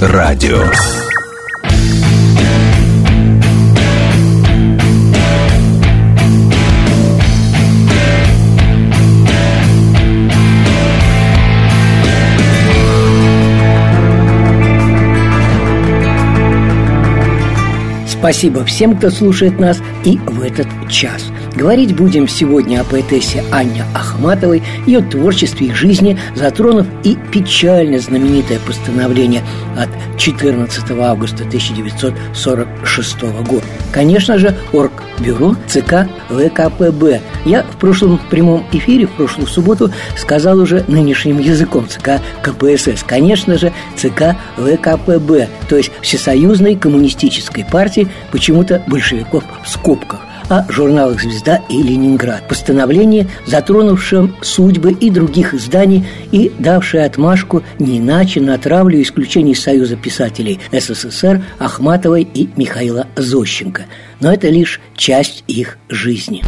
радио. Спасибо всем, кто слушает нас и в этот час. Говорить будем сегодня о поэтессе Анне Ахматовой, ее творчестве и жизни, затронув и печально знаменитое постановление от 14 августа 1946 года. Конечно же, Оргбюро ЦК ВКПБ. Я в прошлом прямом эфире, в прошлую субботу, сказал уже нынешним языком ЦК КПСС. Конечно же, ЦК ВКПБ, то есть Всесоюзной коммунистической партии почему-то большевиков в скобках о журналах «Звезда» и «Ленинград». Постановление, затронувшее судьбы и других изданий и давшее отмашку не иначе на травлю исключений Союза писателей СССР Ахматовой и Михаила Зощенко. Но это лишь часть их жизни.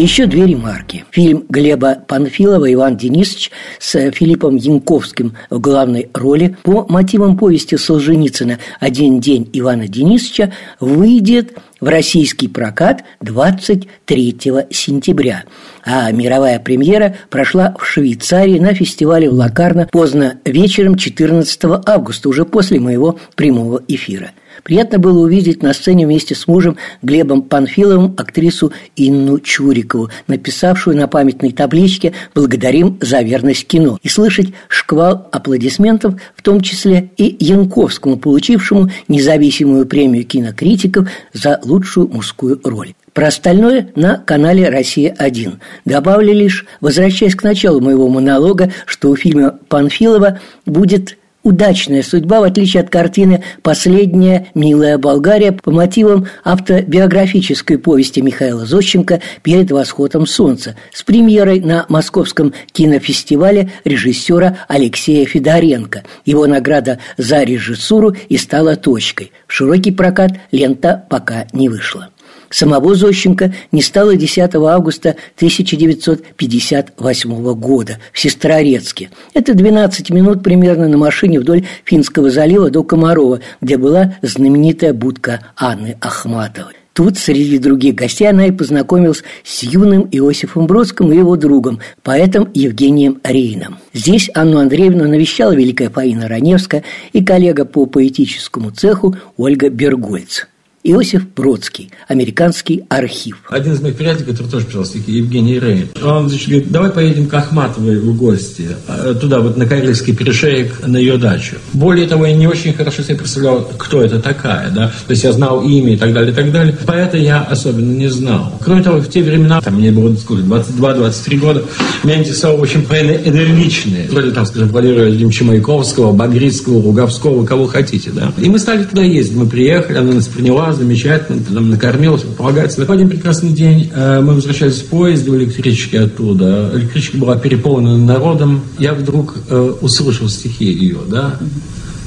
Еще две ремарки. Фильм Глеба Панфилова «Иван Денисович» с Филиппом Янковским в главной роли по мотивам повести Солженицына «Один день Ивана Денисовича» выйдет в российский прокат 23 сентября. А мировая премьера прошла в Швейцарии на фестивале в Лакарно поздно вечером 14 августа, уже после моего прямого эфира. Приятно было увидеть на сцене вместе с мужем Глебом Панфиловым актрису Инну Чурикову, написавшую на памятной табличке «Благодарим за верность кино» и слышать шквал аплодисментов, в том числе и Янковскому, получившему независимую премию кинокритиков за лучшую мужскую роль. Про остальное на канале «Россия-1». Добавлю лишь, возвращаясь к началу моего монолога, что у фильма Панфилова будет Удачная судьба, в отличие от картины «Последняя милая Болгария» по мотивам автобиографической повести Михаила Зощенко «Перед восходом солнца» с премьерой на Московском кинофестивале режиссера Алексея Федоренко. Его награда за режиссуру и стала точкой. В широкий прокат лента пока не вышла. Самого Зощенко не стало 10 августа 1958 года в Сестрорецке. Это 12 минут примерно на машине вдоль Финского залива до Комарова, где была знаменитая будка Анны Ахматовой. Тут, среди других гостей, она и познакомилась с юным Иосифом Бродским и его другом, поэтом Евгением Рейном. Здесь Анну Андреевну навещала великая Фаина Раневская и коллега по поэтическому цеху Ольга Бергольц. Иосиф Бродский, американский архив. Один из моих приятелей, который тоже писал стихи, Евгений Рейн, он значит, говорит, давай поедем к Ахматовой в гости, а, туда вот на Карельский перешеек, на ее дачу. Более того, я не очень хорошо себе представлял, кто это такая, да, то есть я знал имя и так далее, и так далее. Поэта я особенно не знал. Кроме того, в те времена, там мне было сколько, 22-23 года, меня интересовало очень поэты энергичные, вроде там, скажем, Валерия Владимировича Маяковского, Багрицкого, Руговского, кого хотите, да. И мы стали туда ездить, мы приехали, она нас приняла, замечательно, там накормилась, помогает. В один прекрасный день э, мы возвращались в поезде в электричке оттуда. Электричка была переполнена народом. Я вдруг э, услышал стихи ее, да.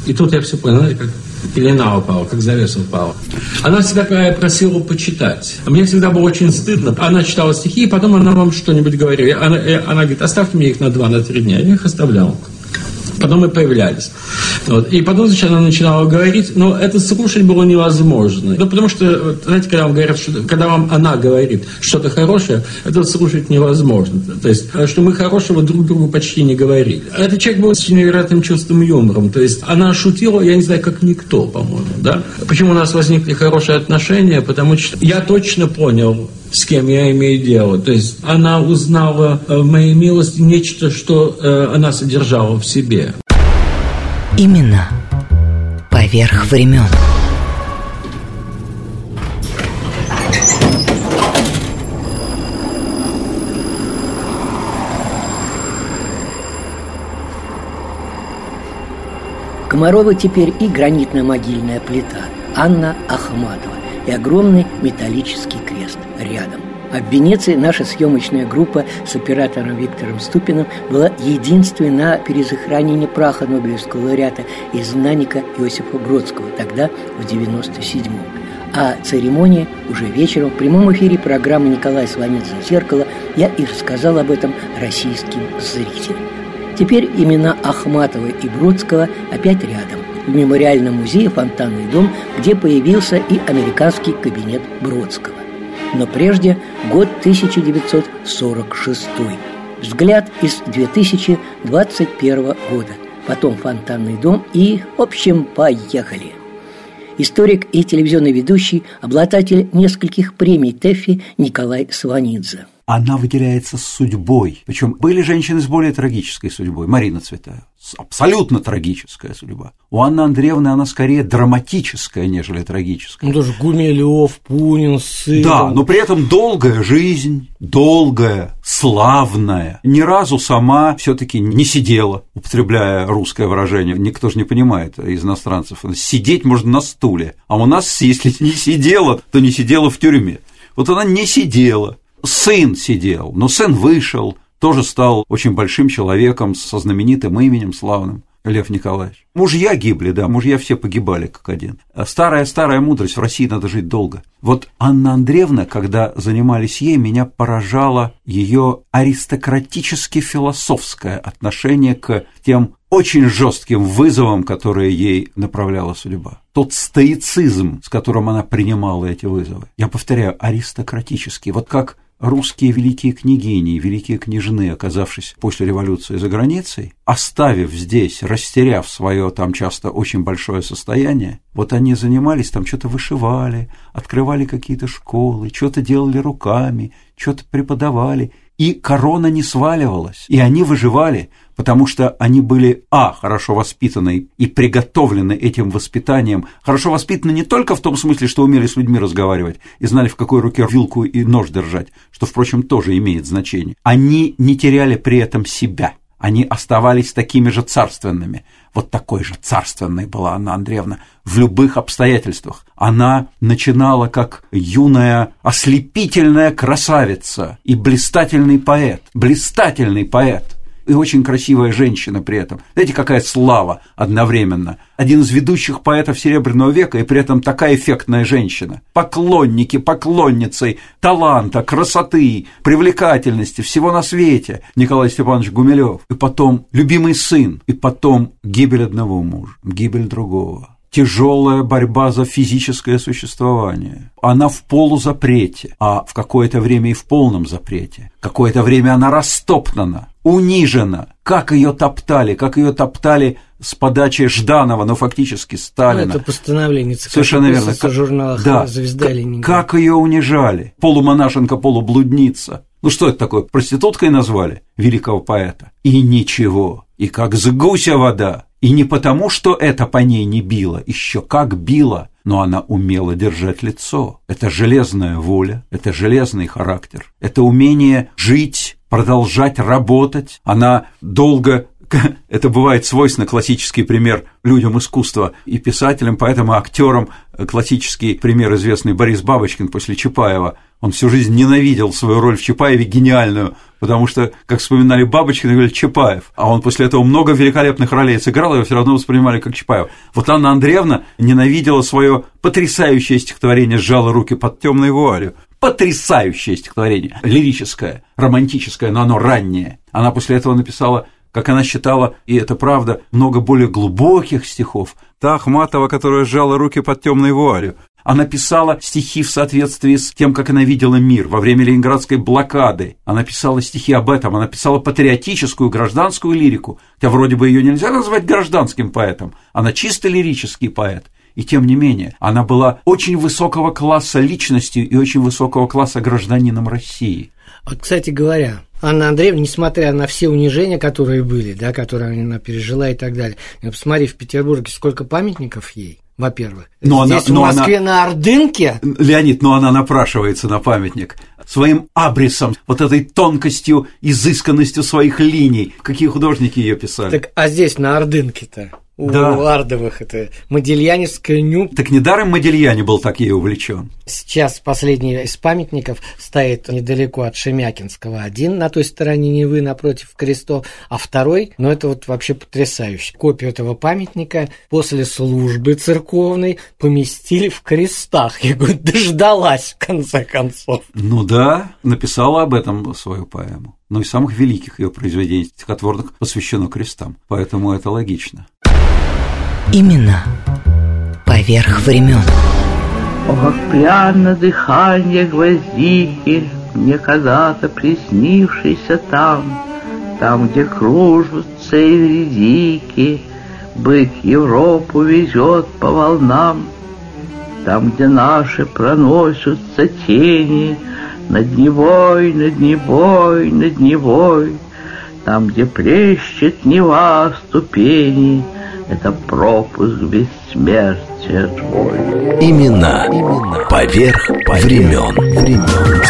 И тут я все понял, знаете, как пелена упала, как завеса упала. Она всегда просила почитать. Мне всегда было очень стыдно. Она читала стихи, и потом она вам что-нибудь говорила. Она, э, она говорит, оставьте мне их на два, на три дня. Я их оставлял потом мы появлялись. Вот. И потом, значит, она начинала говорить, но это слушать было невозможно. Ну, потому что, знаете, когда вам говорят, что, когда вам она говорит что-то хорошее, это слушать невозможно. То есть, что мы хорошего друг другу почти не говорили. Этот человек был с невероятным чувством юмором. То есть, она шутила, я не знаю, как никто, по-моему, да. Почему у нас возникли хорошие отношения? Потому что я точно понял, с кем я имею дело. То есть она узнала э, в моей милости нечто, что э, она содержала в себе. Именно поверх времен. Комарова теперь и гранитно-могильная плита Анна Ахмадова и огромный металлический крест рядом. А в Венеции наша съемочная группа с оператором Виктором Ступиным была единственной на перезахоронении праха Нобелевского лауреата из знаника Иосифа Бродского, тогда в 97-м. А церемония уже вечером в прямом эфире программы Николая Сванидзе «Зеркало» я и рассказал об этом российским зрителям. Теперь имена Ахматова и Бродского опять рядом в мемориальном музее «Фонтанный дом», где появился и американский кабинет Бродского. Но прежде год 1946. Взгляд из 2021 года. Потом «Фонтанный дом» и, в общем, поехали. Историк и телевизионный ведущий, обладатель нескольких премий ТЭФИ Николай Сванидзе – она выделяется с судьбой. Причем были женщины с более трагической судьбой. Марина Цветаева. Абсолютно трагическая судьба. У Анны Андреевны она скорее драматическая, нежели трагическая. Ну, тоже Гумилев, Пунин, сын. Да, но при этом долгая жизнь, долгая, славная. Ни разу сама все таки не сидела, употребляя русское выражение. Никто же не понимает из иностранцев. Сидеть можно на стуле. А у нас, если не сидела, то не сидела в тюрьме. Вот она не сидела, сын сидел, но сын вышел, тоже стал очень большим человеком со знаменитым именем славным. Лев Николаевич. Мужья гибли, да, мужья все погибали как один. Старая-старая мудрость, в России надо жить долго. Вот Анна Андреевна, когда занимались ей, меня поражало ее аристократически-философское отношение к тем очень жестким вызовам, которые ей направляла судьба. Тот стоицизм, с которым она принимала эти вызовы. Я повторяю, аристократический. Вот как русские великие княгини великие княжны, оказавшись после революции за границей, оставив здесь, растеряв свое там часто очень большое состояние, вот они занимались, там что-то вышивали, открывали какие-то школы, что-то делали руками, что-то преподавали, и корона не сваливалась, и они выживали, потому что они были, а, хорошо воспитаны и приготовлены этим воспитанием, хорошо воспитаны не только в том смысле, что умели с людьми разговаривать и знали, в какой руке вилку и нож держать, что, впрочем, тоже имеет значение. Они не теряли при этом себя, они оставались такими же царственными. Вот такой же царственной была Анна Андреевна. В любых обстоятельствах. Она начинала как юная ослепительная красавица и блистательный поэт, блистательный поэт – и очень красивая женщина при этом. Знаете, какая слава одновременно. Один из ведущих поэтов Серебряного века и при этом такая эффектная женщина. Поклонники, поклонницы таланта, красоты, привлекательности, всего на свете. Николай Степанович Гумилев. И потом любимый сын. И потом гибель одного мужа, гибель другого тяжелая борьба за физическое существование. Она в полузапрете, а в какое-то время и в полном запрете. Какое-то время она растоптана, унижена. Как ее топтали, как ее топтали с подачи Жданова, но фактически Сталина. Ну, это постановление ЦК Совершенно верно. в журналах да. «Звезда» Ленинград. Как ее унижали. Полумонашенка, полублудница. Ну что это такое? Проституткой назвали великого поэта? И ничего. И как с гуся вода. И не потому, что это по ней не било, еще как било, но она умела держать лицо. Это железная воля, это железный характер, это умение жить, продолжать работать. Она долго это бывает свойственно, классический пример людям искусства и писателям, поэтому актерам классический пример известный Борис Бабочкин после Чапаева. Он всю жизнь ненавидел свою роль в Чапаеве гениальную, потому что, как вспоминали Бабочкина, говорили Чапаев. А он после этого много великолепных ролей сыграл, его все равно воспринимали как Чапаев. Вот Анна Андреевна ненавидела свое потрясающее стихотворение «Сжала руки под темной вуалью». Потрясающее стихотворение, лирическое, романтическое, но оно раннее. Она после этого написала как она считала, и это правда, много более глубоких стихов. Та Ахматова, которая сжала руки под темной вуалью. Она писала стихи в соответствии с тем, как она видела мир во время ленинградской блокады. Она писала стихи об этом, она писала патриотическую гражданскую лирику, хотя вроде бы ее нельзя назвать гражданским поэтом, она чисто лирический поэт. И тем не менее, она была очень высокого класса личностью и очень высокого класса гражданином России. Вот, кстати говоря, Анна Андреевна, несмотря на все унижения, которые были, да, которые она пережила и так далее, посмотри, в Петербурге сколько памятников ей во-первых. Но Здесь она, в Москве она, на Ордынке. Леонид, но она напрашивается на памятник своим абрисом, вот этой тонкостью, изысканностью своих линий. Какие художники ее писали? Так, а здесь на Ордынке-то у Да. Ардовых. Это Модельяневская ню. Так недаром Модельяне был так ей увлечен. Сейчас последний из памятников стоит недалеко от Шемякинского. Один на той стороне Невы напротив крестов, а второй, ну это вот вообще потрясающе. Копию этого памятника после службы церковной поместили в крестах. Я говорю, дождалась в конце концов. Ну да, написала об этом свою поэму. Но и самых великих ее произведений стихотворных посвящено крестам. Поэтому это логично. Именно поверх времен. О, пряно дыхание гвоздики Мне когда-то приснившийся там, Там, где кружатся эвредики, Бык Европу везет по волнам, Там, где наши проносятся тени Над Невой, над Невой, над Невой, Там, где плещет Нева ступени, Это пропуск бессмертия твой. Имена. Поверх времен.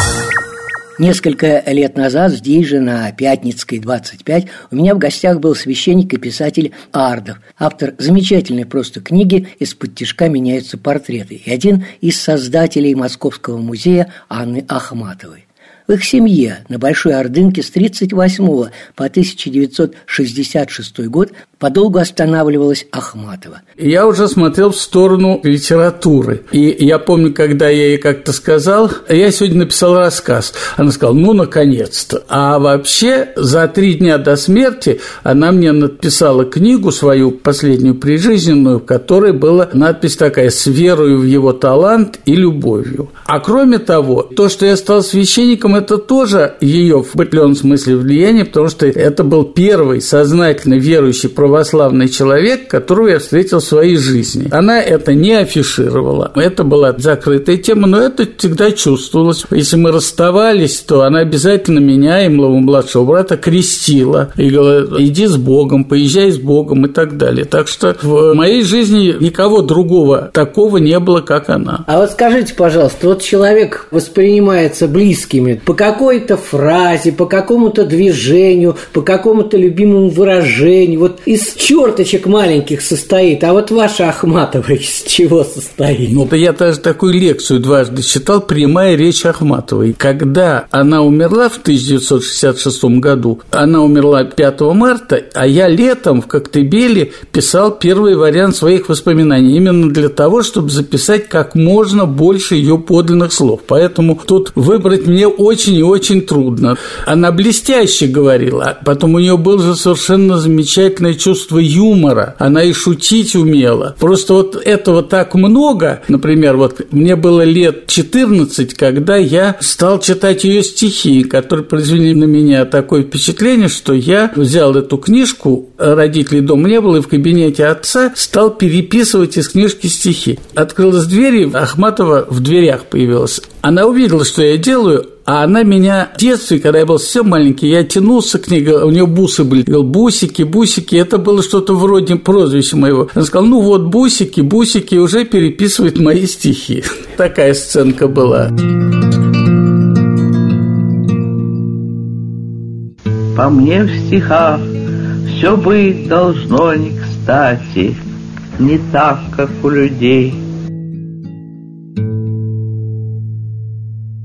Несколько лет назад здесь же, на Пятницкой, 25, у меня в гостях был священник и писатель Ардов, автор замечательной просто книги «Из-под тяжка меняются портреты» и один из создателей Московского музея Анны Ахматовой. В их семье на Большой Ордынке с 1938 по 1966 год подолгу останавливалась Ахматова. Я уже смотрел в сторону литературы. И я помню, когда я ей как-то сказал, я сегодня написал рассказ. Она сказала, ну, наконец-то. А вообще, за три дня до смерти она мне написала книгу свою, последнюю прижизненную, в которой была надпись такая «С верою в его талант и любовью». А кроме того, то, что я стал священником, это тоже ее в определенном смысле влияние, потому что это был первый сознательно верующий православный человек, которого я встретил в своей жизни. Она это не афишировала, это была закрытая тема, но это всегда чувствовалось. Если мы расставались, то она обязательно меня и моего младшего брата крестила и говорила, иди с Богом, поезжай с Богом и так далее. Так что в моей жизни никого другого такого не было, как она. А вот скажите, пожалуйста, вот человек воспринимается близкими по какой-то фразе, по какому-то движению, по какому-то любимому выражению. Вот из черточек маленьких состоит. А вот ваша Ахматова из чего состоит? Ну, да я даже такую лекцию дважды читал «Прямая речь Ахматовой». Когда она умерла в 1966 году, она умерла 5 марта, а я летом в Коктебеле писал первый вариант своих воспоминаний именно для того, чтобы записать как можно больше ее подлинных слов. Поэтому тут выбрать мне очень и очень трудно. Она блестяще говорила, потом у нее было же совершенно замечательное чувство юмора. Она и шутить умела. Просто вот этого так много. Например, вот мне было лет 14, когда я стал читать ее стихи, которые произвели на меня такое впечатление, что я взял эту книжку, родителей дома не было, и в кабинете отца стал переписывать из книжки стихи. Открылась дверь, и Ахматова в дверях появилась. Она увидела, что я делаю, а она меня в детстве, когда я был совсем маленький, я тянулся к ней, у нее бусы были. Говорил, бусики, бусики, это было что-то вроде прозвища моего. Она сказала, ну вот, бусики, бусики, уже переписывают мои стихи. Такая сценка была. По мне в стихах все быть должно не кстати, не так, как у людей.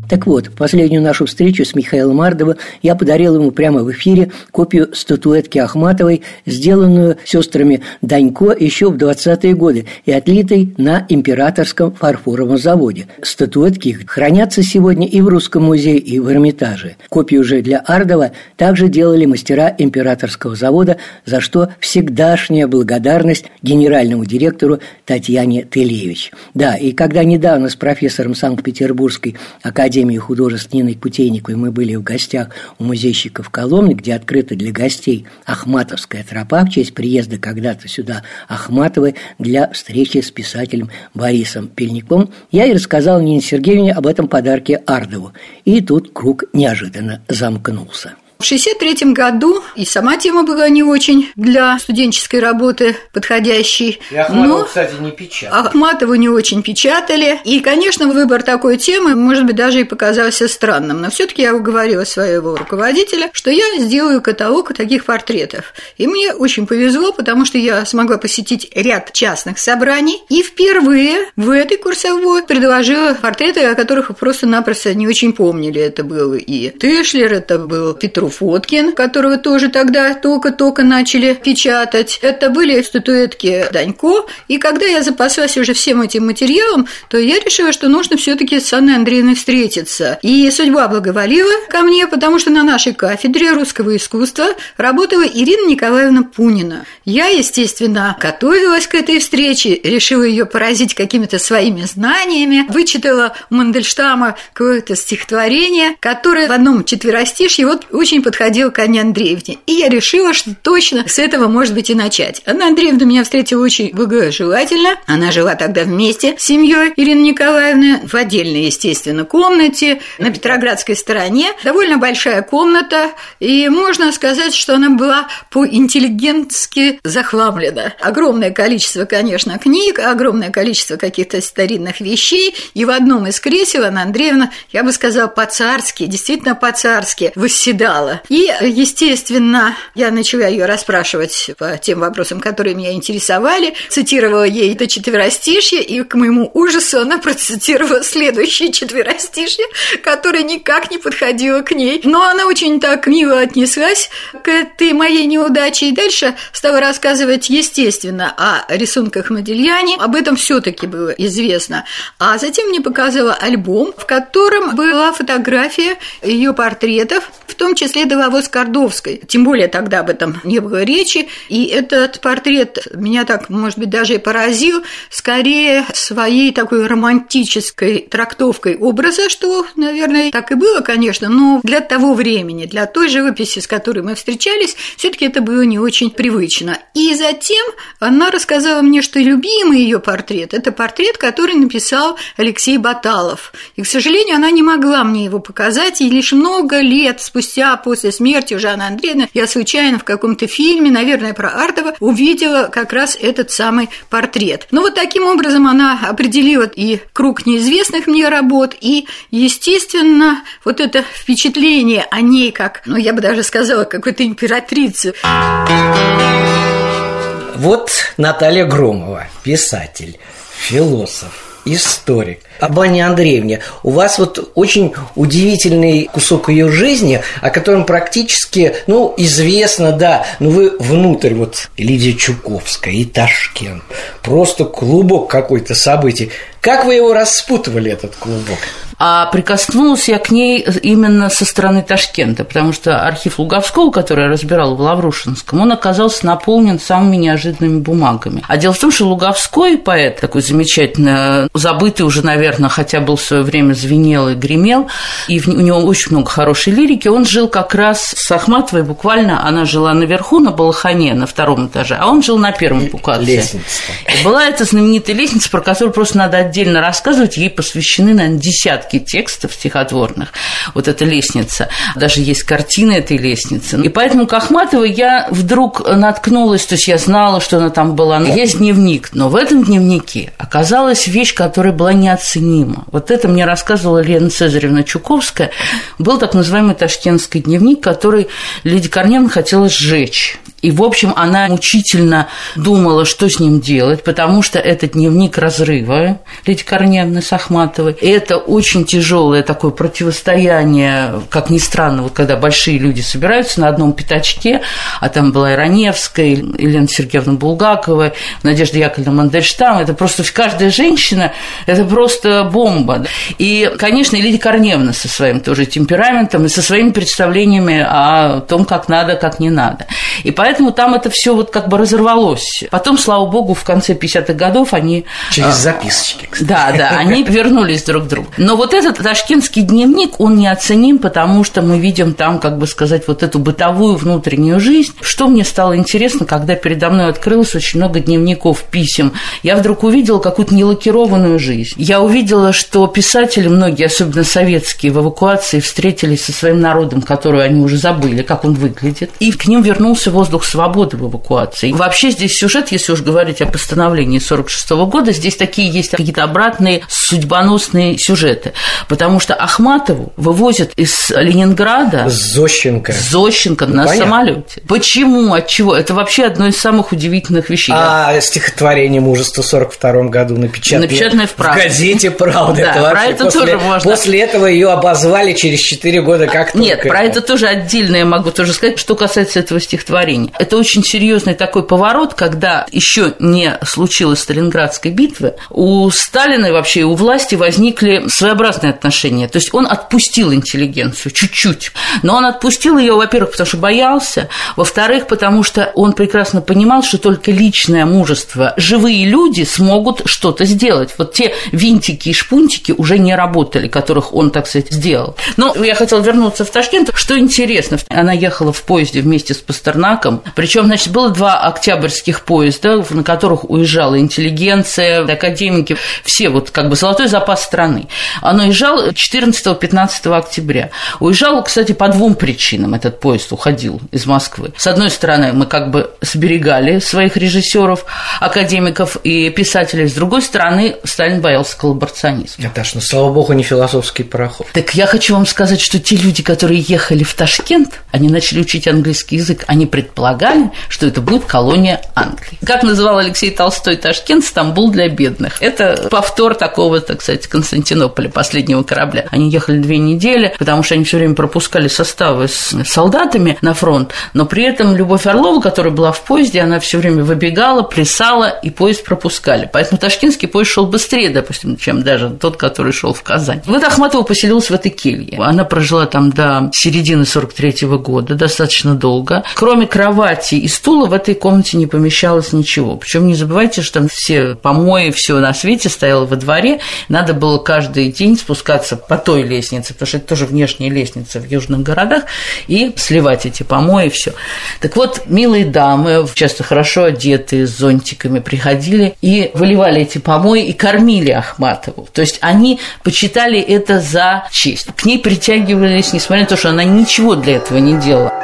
Так вот, последнюю нашу встречу с Михаилом Ардовым я подарил ему прямо в эфире копию статуэтки Ахматовой, сделанную сестрами Данько еще в 20-е годы и отлитой на императорском фарфоровом заводе. Статуэтки хранятся сегодня и в Русском музее, и в Эрмитаже. Копию же для Ардова также делали мастера императорского завода, за что всегдашняя благодарность генеральному директору Татьяне Телевич. Да, и когда недавно с профессором Санкт-Петербургской академии художеств Ниной Путейниковой мы были в гостях у музейщиков Коломны, где открыта для гостей Ахматовская тропа в честь приезда когда-то сюда Ахматовой для встречи с писателем Борисом Пельником, я и рассказал Нине Сергеевне об этом подарке Ардову. И тут круг неожиданно замкнулся. В 1963 году и сама тема была не очень для студенческой работы подходящей. И Ахматову, кстати, не печатали. Ахматову не очень печатали. И, конечно, выбор такой темы, может быть, даже и показался странным. Но все таки я уговорила своего руководителя, что я сделаю каталог таких портретов. И мне очень повезло, потому что я смогла посетить ряд частных собраний. И впервые в этой курсовой предложила портреты, о которых просто-напросто не очень помнили. Это был и Тешлер, это был Петру Фоткин, которого тоже тогда только-только начали печатать. Это были статуэтки Данько. И когда я запаслась уже всем этим материалом, то я решила, что нужно все таки с Анной Андреевной встретиться. И судьба благоволила ко мне, потому что на нашей кафедре русского искусства работала Ирина Николаевна Пунина. Я, естественно, готовилась к этой встрече, решила ее поразить какими-то своими знаниями, вычитала Мандельштама какое-то стихотворение, которое в одном четверостишье вот очень подходило к Анне Андреевне. И я решила, что точно с этого, может быть, и начать. Анна Андреевна меня встретила очень благожелательно. Она жила тогда вместе с семьей Ирины Николаевны в отдельной, естественно, комнате на Петроградской стороне. Довольно большая комната, и можно сказать, что она была по-интеллигентски захламлена. Огромное количество, конечно, книг, огромное количество каких-то старинных вещей, и в одном из кресел Анна Андреевна, я бы сказала, по-царски, действительно по-царски восседала. И, естественно, я начала ее расспрашивать по тем вопросам, которые меня интересовали, цитировала ей это четверостишье, и к моему ужасу она процитировала следующее четверостишье, которое никак не подходило к ней. Но она очень так мило отнеслась к этой моей неудаче и дальше стала рассказывать, естественно, о рисунках Модельяне. Об этом все таки было известно. А затем мне показала альбом, в котором была фотография ее портретов, в том числе Дововоз Кордовской. Тем более тогда об этом не было речи. И этот портрет меня так, может быть, даже и поразил, скорее своей такой романтической трактовкой образа, что, наверное, так и было, конечно, но для того времени, для той живописи, с которой мы встречались, все таки это было не очень привычно. И затем она рассказала мне, что любимый ее портрет – это портрет, который написал Алексей Баталов. И, к сожалению, она не могла мне его показать, и лишь много лет спустя после смерти Жанны Андреевны я случайно в каком-то фильме, наверное, про Артова, увидела как раз этот самый портрет. Ну, вот таким образом она определила и круг неизвестных мне работ, и, естественно, вот это впечатление о ней как, ну, я бы даже сказала, какой-то императрицы. Вот Наталья Громова, писатель, философ, историк. Об Анне Андреевне. У вас вот очень удивительный кусок ее жизни, о котором практически, ну, известно, да, но вы внутрь вот Лидия Чуковская и Ташкент. Просто клубок какой-то событий. Как вы его распутывали, этот клубок? А прикоснулась я к ней именно со стороны Ташкента, потому что архив Луговского, который я разбирала в Лаврушинском, он оказался наполнен самыми неожиданными бумагами. А дело в том, что Луговской поэт, такой замечательно забытый уже, наверное, хотя был в свое время звенел и гремел, и у него очень много хорошей лирики, он жил как раз с Ахматовой, буквально она жила наверху на Балахане, на втором этаже, а он жил на первом пукаце. Лестница. И была эта знаменитая лестница, про которую просто надо отдельно рассказывать, ей посвящены, наверное, десятки текстов стихотворных. Вот эта лестница. Даже есть картина этой лестницы. И поэтому к Ахматовой я вдруг наткнулась, то есть я знала, что она там была. Есть дневник, но в этом дневнике оказалась вещь, которая была неоценима. Вот это мне рассказывала Лена Цезаревна Чуковская. Был так называемый ташкентский дневник, который Лидия Корневна хотела сжечь. И, в общем, она мучительно думала, что с ним делать, потому что это дневник разрыва Лидии Корневны с Ахматовой. И это очень тяжелое такое противостояние, как ни странно, вот когда большие люди собираются на одном пятачке, а там была и Раневская, и Елена Сергеевна Булгакова, Надежда Яковлевна Мандельштам, это просто каждая женщина, это просто бомба. И, конечно, Лидия Корневна со своим тоже темпераментом и со своими представлениями о том, как надо, как не надо. И поэтому поэтому там это все вот как бы разорвалось. Потом, слава богу, в конце 50-х годов они... Через записочки, кстати. Да, да, они вернулись друг к другу. Но вот этот ташкентский дневник, он неоценим, потому что мы видим там, как бы сказать, вот эту бытовую внутреннюю жизнь. Что мне стало интересно, когда передо мной открылось очень много дневников, писем, я вдруг увидела какую-то нелакированную жизнь. Я увидела, что писатели, многие, особенно советские, в эвакуации встретились со своим народом, который они уже забыли, как он выглядит, и к ним вернулся воздух свободы в эвакуации. Вообще здесь сюжет, если уж говорить о постановлении 46 года, здесь такие есть какие-то обратные судьбоносные сюжеты, потому что Ахматову вывозят из Ленинграда Зощенко. Зощенко Ну, на понятно. самолете. Почему? От чего? Это вообще одно из самых удивительных вещей. А стихотворение мужества в 42 году напечатано, Напечатанное в «Правде». газете «Правда». Да, это про это после, тоже можно. После этого ее обозвали через 4 года как Нет, про это тоже отдельно я могу тоже сказать, что касается этого стихотворения. Это очень серьезный такой поворот, когда еще не случилось Сталинградской битвы, у Сталина вообще у власти возникли своеобразные отношения. То есть он отпустил интеллигенцию чуть-чуть, но он отпустил ее, во-первых, потому что боялся, во-вторых, потому что он прекрасно понимал, что только личное мужество, живые люди смогут что-то сделать. Вот те винтики и шпунтики уже не работали, которых он, так сказать, сделал. Но я хотела вернуться в Ташкент. Что интересно, она ехала в поезде вместе с Пастернаком. Причем, значит, было два октябрьских поезда, на которых уезжала интеллигенция, академики, все вот как бы золотой запас страны. Оно уезжало 14-15 октября. Уезжал, кстати, по двум причинам этот поезд уходил из Москвы. С одной стороны, мы как бы сберегали своих режиссеров, академиков и писателей. С другой стороны, Сталин боялся коллаборационизма. Наташ, ну слава богу, не философский пароход. Так я хочу вам сказать, что те люди, которые ехали в Ташкент, они начали учить английский язык, они предполагали, что это будет колония Англии. Как называл Алексей Толстой Ташкент, Стамбул для бедных. Это повтор такого, так сказать, Константинополя, последнего корабля. Они ехали две недели, потому что они все время пропускали составы с солдатами на фронт, но при этом Любовь Орлова, которая была в поезде, она все время выбегала, плясала, и поезд пропускали. Поэтому ташкентский поезд шел быстрее, допустим, чем даже тот, который шел в Казань. Вот Ахматова поселилась в этой келье. Она прожила там до середины 43 -го года, достаточно долго. Кроме кровати и стула в этой комнате не помещалось ничего. Причем не забывайте, что там все помои, все на свете стояло во дворе. Надо было каждый день спускаться по той лестнице, потому что это тоже внешняя лестница в южных городах, и сливать эти помои, все. Так вот, милые дамы, часто хорошо одетые, с зонтиками, приходили и выливали эти помои и кормили Ахматову. То есть они почитали это за честь. К ней притягивались, несмотря на то, что она ничего для этого не делала.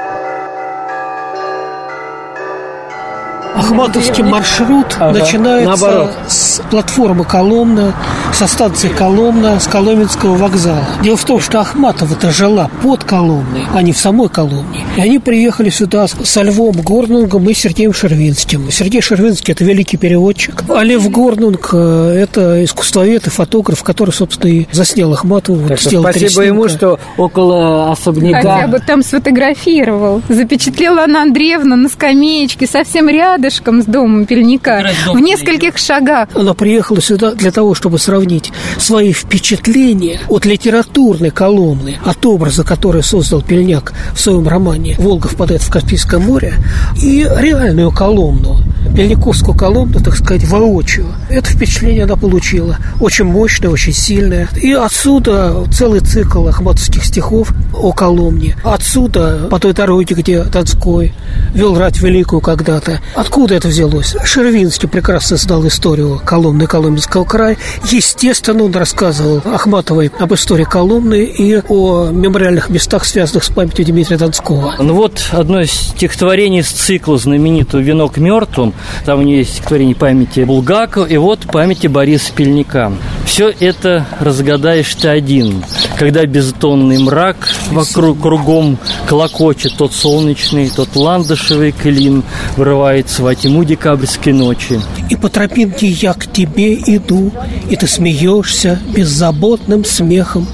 Ахматовский маршрут Ага, начинается наоборот. с платформы Коломна, со станции Коломна, с Коломенского вокзала. Дело в том, что Ахматова-то жила под Коломной, а не в самой Коломне. И они приехали сюда с- со Львом Горнунгом и Сергеем Шервинским. Сергей Шервинский – это великий переводчик, а Лев Горнунг э, – это искусствовед и фотограф, который, собственно, и заснял Ахматову. вот Так три спасибо ему, снимка. что около особняка... Хотя бы там сфотографировал. Запечатлела Анна Андреевна на скамеечке совсем рядышком с домом Пельника. В нескольких шагах. Она приехала сюда для того, чтобы сравнить свои впечатления от литературной коломны, от образа, который создал Пельняк в своем романе «Волга впадает в Каспийское море», и реальную коломну, Пельниковскую коломну, так сказать, воочию. Это впечатление она получила. Очень мощное, очень сильное. И отсюда целый цикл ахматовских стихов о Коломне. Отсюда, по той дороге, где Донской вел рать великую когда-то. Откуда это взялось? Шервинский прекрасно знал историю Коломны Коломенского края. Естественно, он рассказывал Ахматовой об истории Коломны и о мемориальных местах, связанных с памятью Дмитрия Донского. Ну вот одно из стихотворений с цикла знаменитого «Венок мертвым». Там у нее есть стихотворение памяти Булгакова и вот памяти Бориса Пельника. Все это разгадаешь ты один, когда бездонный мрак вокруг кругом клокочет тот солнечный, тот ландышевый клин вырывается во тьму декабрьской ночи. И по тропинке я к тебе иду, и ты смеешься беззаботным смехом.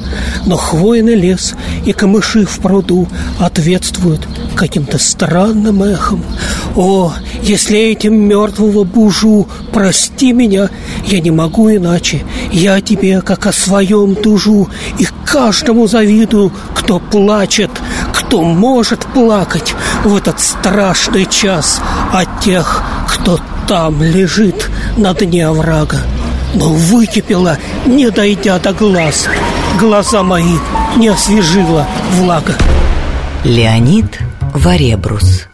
Но хвойный лес и камыши в пруду ответствуют каким-то странным эхом. О, если этим мертвого бужу, прости меня, я не могу иначе. Я тебе, как о своем тужу, и каждому завидую, кто плачет, кто может плакать в этот страшный час о тех, кто там лежит на дне оврага? Но выкипела, не дойдя до глаз. Глаза мои не освежила влага. Леонид Варебрус.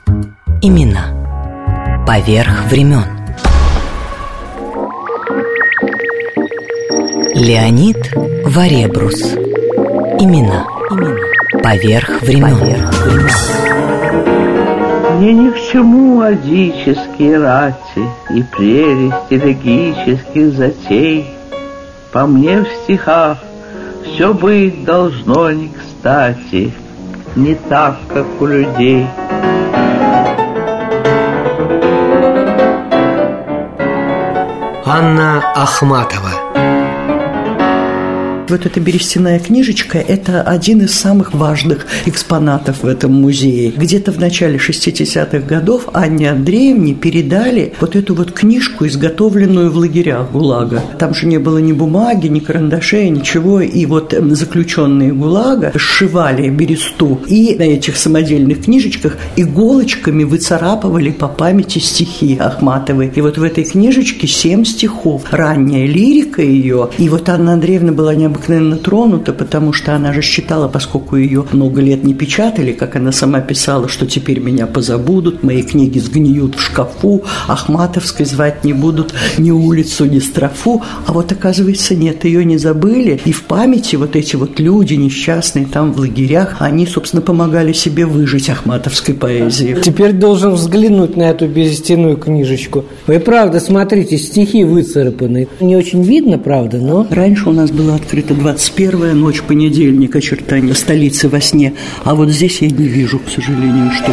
Имена. Поверх времен. Леонид Варебрус. Имена. Имена. Поверх времен. Поверх времен. Мне ни к чему адические рати И прелесть элегических затей. По мне в стихах все быть должно не кстати, Не так, как у людей. Анна Ахматова вот эта берестяная книжечка – это один из самых важных экспонатов в этом музее. Где-то в начале 60-х годов Анне Андреевне передали вот эту вот книжку, изготовленную в лагерях ГУЛАГа. Там же не было ни бумаги, ни карандашей, ничего. И вот заключенные ГУЛАГа сшивали бересту и на этих самодельных книжечках иголочками выцарапывали по памяти стихи Ахматовой. И вот в этой книжечке семь стихов. Ранняя лирика ее. И вот Анна Андреевна была необычайно необыкновенно тронута, потому что она же считала, поскольку ее много лет не печатали, как она сама писала, что теперь меня позабудут, мои книги сгниют в шкафу, Ахматовской звать не будут ни улицу, ни строфу. А вот оказывается, нет, ее не забыли. И в памяти вот эти вот люди несчастные там в лагерях, они, собственно, помогали себе выжить ахматовской поэзии. Теперь должен взглянуть на эту берестяную книжечку. Вы правда, смотрите, стихи выцарапаны. Не очень видно, правда, но... Раньше у нас было открыто это 21 ночь понедельника, очертания столицы во сне. А вот здесь я не вижу, к сожалению, что...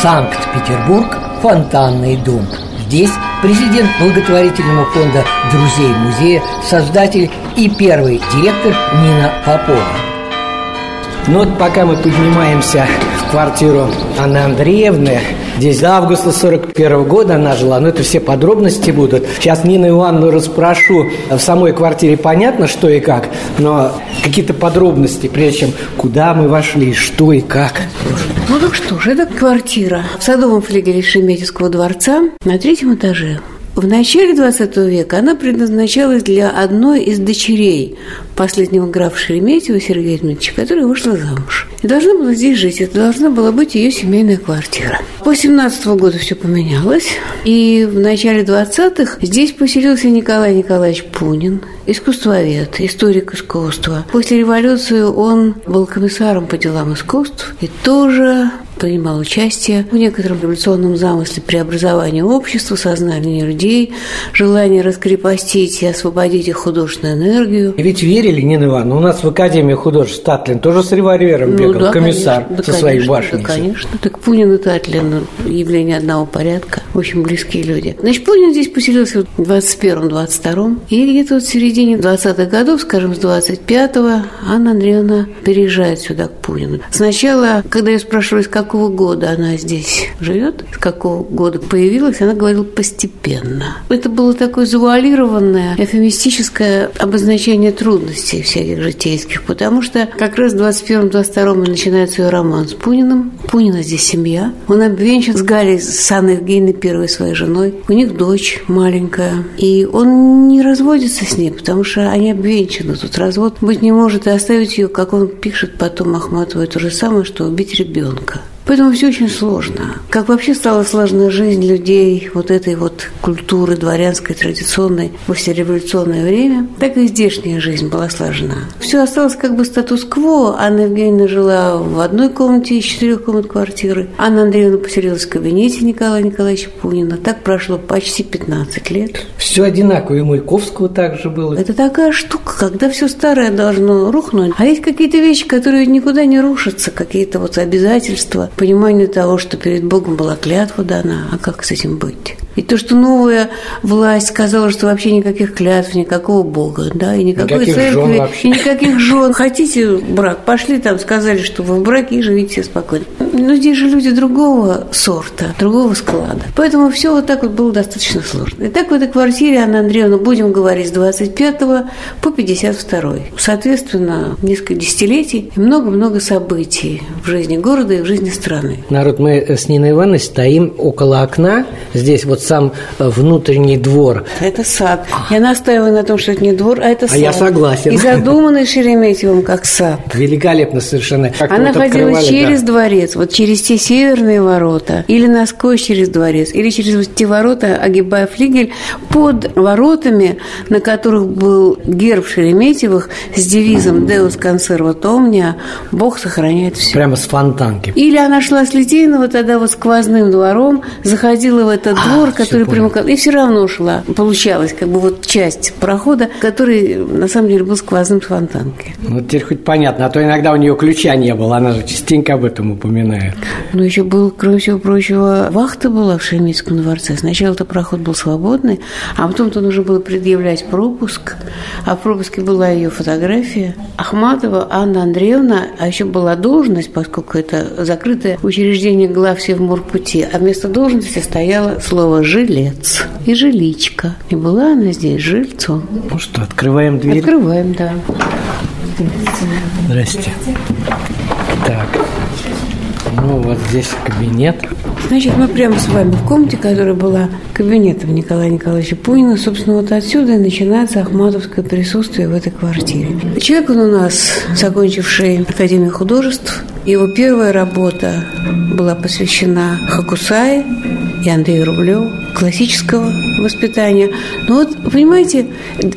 Санкт-Петербург, фонтанный дом. Здесь президент благотворительного фонда «Друзей музея», создатель и первый директор Нина Попова. Ну вот пока мы поднимаемся квартиру Анны Андреевны, здесь до августа 41 года она жила, но это все подробности будут. Сейчас Нину Ивановну расспрошу, в самой квартире понятно, что и как, но какие-то подробности, прежде чем куда мы вошли, что и как. Ну так что же, это квартира в садовом флигеле Шеметьевского дворца на третьем этаже. В начале XX века она предназначалась для одной из дочерей последнего графа Шереметьева Сергея Дмитриевича, которая вышла замуж. И должна была здесь жить, это должна была быть ее семейная квартира. После 17 года все поменялось, и в начале 20-х здесь поселился Николай Николаевич Пунин, искусствовед, историк искусства. После революции он был комиссаром по делам искусств и тоже принимал участие в некотором революционном замысле преобразования общества, сознания людей, желание раскрепостить и освободить их художественную энергию. Ведь верили, Нина Ивановна, у нас в Академии художеств Татлин тоже с револьвером ну, бегал, да, комиссар конечно, со да, своей конечно, башней. Да, конечно. Так Пунин и Татлин явление одного порядка, очень близкие люди. Значит, Пунин здесь поселился в 21-м, 22-м, и где-то вот в середине 20-х годов, скажем, с 25-го, Анна Андреевна переезжает сюда к Пунину. Сначала, когда я спрашиваю, из какого года она здесь живет, с какого года появилась, она говорила постепенно. Это было такое завуалированное, эфемистическое обозначение трудностей всяких житейских, потому что как раз в 21-22 начинается ее роман с Пуниным. Пунина здесь семья. Он обвенчан с Галей, с Анной Евгеньевной, первой своей женой. У них дочь маленькая. И он не разводится с ней, потому что они обвенчаны. Тут развод быть не может и оставить ее, как он пишет потом Ахматовой, то же самое, что убить ребенка. Поэтому все очень сложно. Как вообще стала сложна жизнь людей вот этой вот культуры дворянской, традиционной, послереволюционное время, так и здешняя жизнь была сложна. Все осталось как бы статус-кво. Анна Евгеньевна жила в одной комнате из четырех комнат квартиры. Анна Андреевна поселилась в кабинете Николая Николаевича Пунина. Так прошло почти 15 лет. Все одинаково. И Маяковского также было. Это такая штука, когда все старое должно рухнуть. А есть какие-то вещи, которые никуда не рушатся, какие-то вот обязательства пониманию того, что перед Богом была клятва дана, а как с этим быть? И то, что новая власть сказала, что вообще никаких клятв, никакого Бога, да, и никакой никаких церкви, и никаких жен. Хотите брак, пошли там, сказали, что вы в браке и живите все спокойно. но здесь же люди другого сорта, другого склада. Поэтому все вот так вот было достаточно сложно. И так в этой квартире Анна Андреевна, будем говорить, с 25 по 52. Соответственно, несколько десятилетий и много-много событий в жизни города и в жизни страны. Народ, мы с Ниной Ивановной стоим около окна. Здесь вот сам внутренний двор. Это сад. Я настаиваю на том, что это не двор, а это а сад. я согласен. И задуманный Шереметьевым как сад. Великолепно совершенно. Как Она вот ходила через да. дворец, вот через те северные ворота, или насквозь через дворец, или через вот те ворота, огибая флигель, под воротами, на которых был герб Шереметьевых с девизом «Deus conservat omnia» «Бог сохраняет все». Прямо с фонтанки. Или она шла с Литейного тогда вот сквозным двором, заходила в этот А, двор, который примыкал, и все равно шла. Получалось как бы вот часть прохода, который на самом деле был сквозным с фонтанки. Ну, теперь хоть понятно, а то иногда у нее ключа не было, она же частенько об этом упоминает. Ну, еще был, кроме всего прочего, вахта была в Шереметьевском дворце. Сначала это проход был свободный, а потом-то нужно было предъявлять пропуск, а в пропуске была ее фотография. Ахматова Анна Андреевна, а еще была должность, поскольку это закрытое учреждение глав Севморпути, а вместо должности стояло слово «жилец» и «жиличка». И была она здесь жильцом. Ну что, открываем дверь? Открываем, да. Здрасте. Так. Ну, вот здесь кабинет. Значит, мы прямо с вами в комнате, которая была кабинетом Николая Николаевича Пунина. Собственно, вот отсюда и начинается ахматовское присутствие в этой квартире. Человек он у нас, закончивший Академию художеств. Его первая работа была посвящена Хакусае и Андрею Рублеву, классического воспитания. Но вот, понимаете,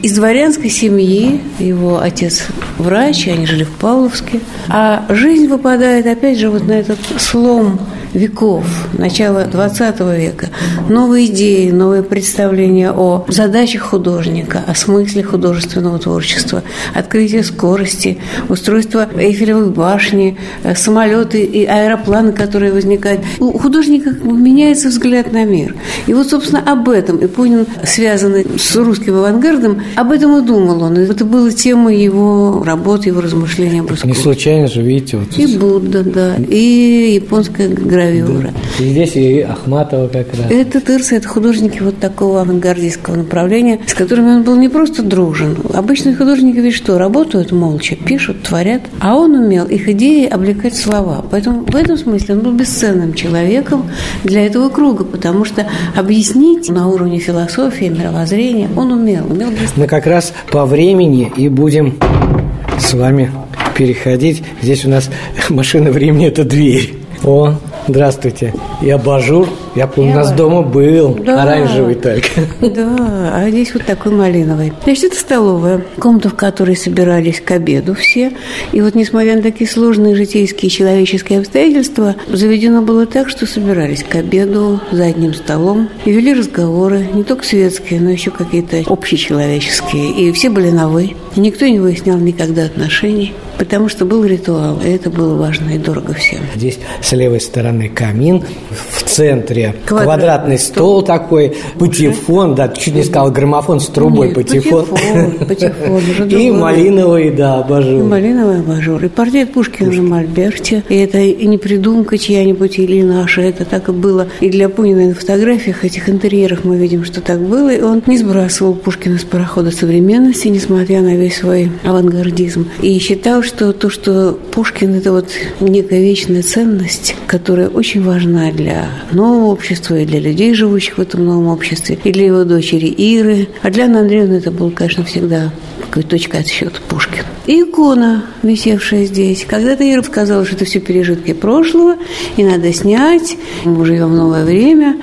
из дворянской семьи, его отец врач, они жили в Павловске, а жизнь выпадает, опять же, вот на этот слом веков, начала 20 века, новые идеи, новые представления о задачах художника, о смысле художественного творчества, открытие скорости, устройство Эйфелевой башни, самолеты и аэропланы, которые возникают. У художника меняется взгляд на мир. И вот, собственно, об этом и Пунин, связанный с русским авангардом, об этом и думал он. И это была тема его работы, его размышления об искусстве. Не случайно же, видите, вот И Будда, да, и японская гравюра. Да. И здесь и Ахматова как раз. Это Тырса, это художники вот такого авангардистского направления, с которыми он был не просто дружен. Обычные художники ведь что, работают молча, пишут, творят, а он умел их идеи облекать слова. Поэтому в этом смысле он был бесценным человеком для этого круга, потому что объяснить на уровне философии, мировоззрения он умел, умел быстро. Мы как раз по времени и будем с вами переходить. Здесь у нас машина времени – это дверь. О, здравствуйте. И абажур. Я помню, у нас дома был. Да. Оранжевый только. Да, а здесь вот такой малиновый. Значит, это столовая. Комната, в которой собирались к обеду все. И вот, несмотря на такие сложные житейские и человеческие обстоятельства, заведено было так, что собирались к обеду за одним столом и вели разговоры, не только светские, но еще какие-то общечеловеческие. И все были на «вы». И никто не выяснял никогда отношений. Потому что был ритуал, и это было важно и дорого всем. Здесь с левой стороны камин, в центре Квадрат. квадратный стол, стол такой, патефон, да, чуть не сказал граммофон с трубой, Нет, патефон. Патефон, патефон И малиновый, да, абажур. И малиновый абажур. И портрет Пушкина на Мольберте. И это и не придумка чья-нибудь или наша, это так и было. И для Пунина на фотографиях этих интерьерах мы видим, что так было. И он не сбрасывал Пушкина с парохода современности, несмотря на весь свой авангардизм. И считал, что то, что Пушкин – это вот некая вечная ценность, которая очень важна для нового общества и для людей, живущих в этом новом обществе, и для его дочери Иры. А для Анны Андреевны это был, конечно, всегда такой точка отсчета Пушкин. И икона, висевшая здесь. Когда-то Ира сказала, что это все пережитки прошлого, и надо снять, мы живем в новое время.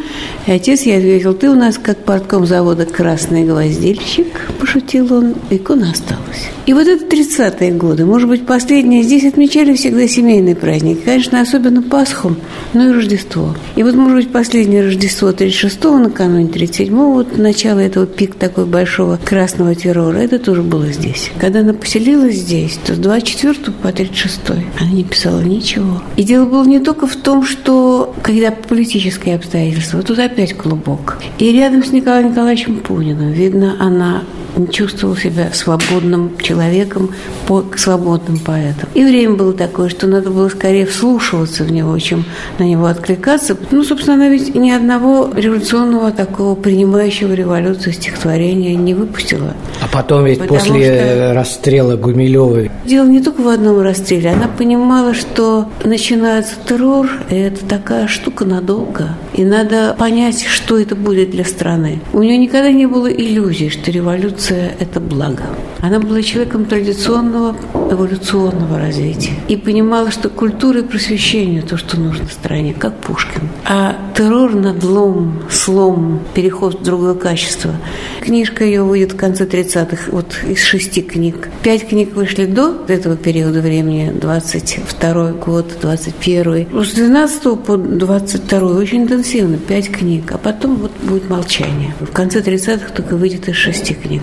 И отец ей ответил, ты у нас как портком завода «Красный гвоздильщик», пошутил он, икона осталась. И вот это 30-е годы, может быть, последние, здесь отмечали всегда семейные праздники, конечно, особенно Пасху, но и Рождество. И вот, может быть, последнее Рождество 36-го, накануне 37-го, вот начало этого пик такой большого красного террора, это тоже было здесь. Когда она поселилась здесь, то с 24 по 36 она не писала ничего. И дело было не только в том, что когда политические обстоятельства, тут опять клубок. И рядом с Николаем Николаевичем Пуниным, видно, она чувствовал себя свободным человеком, по, свободным поэтом. И время было такое, что надо было скорее вслушиваться в него, чем на него откликаться. Ну, собственно, она ведь ни одного революционного такого принимающего революцию стихотворения не выпустила. А потом ведь Потому после что... расстрела Гумилевой... Дело не только в одном расстреле. Она понимала, что начинается террор, и это такая штука надолго. И надо понять, что это будет для страны. У нее никогда не было иллюзий, что революция – это благо. Она была человеком традиционного эволюционного развития и понимала, что культура и просвещение – то, что нужно стране, как Пушкин. А террор, надлом, слом, переход в другое качество. Книжка ее выйдет в конце 30-х, вот из шести книг. Пять книг вышли до этого периода времени, 22 год, 21 С 12 по 22 очень интенсивно, пять книг. А потом вот будет молчание. В конце 30-х только выйдет из шести книг.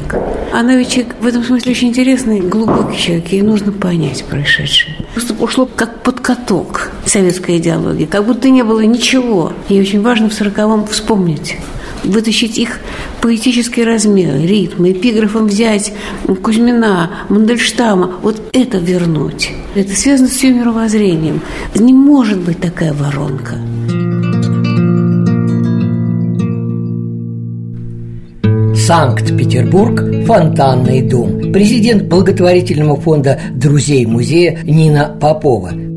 Она ведь в этом смысле очень интересный, глубокий человек. Ей нужно понять происшедшее. Просто ушло как под каток советская идеология. Как будто не было ничего. И очень важно в сороковом вспомнить вытащить их поэтический размер, ритм, эпиграфом взять Кузьмина, Мандельштама, вот это вернуть. Это связано с всем мировоззрением. Не может быть такая воронка. Санкт-Петербург, Фонтанный дом. Президент благотворительного фонда «Друзей музея» Нина Попова –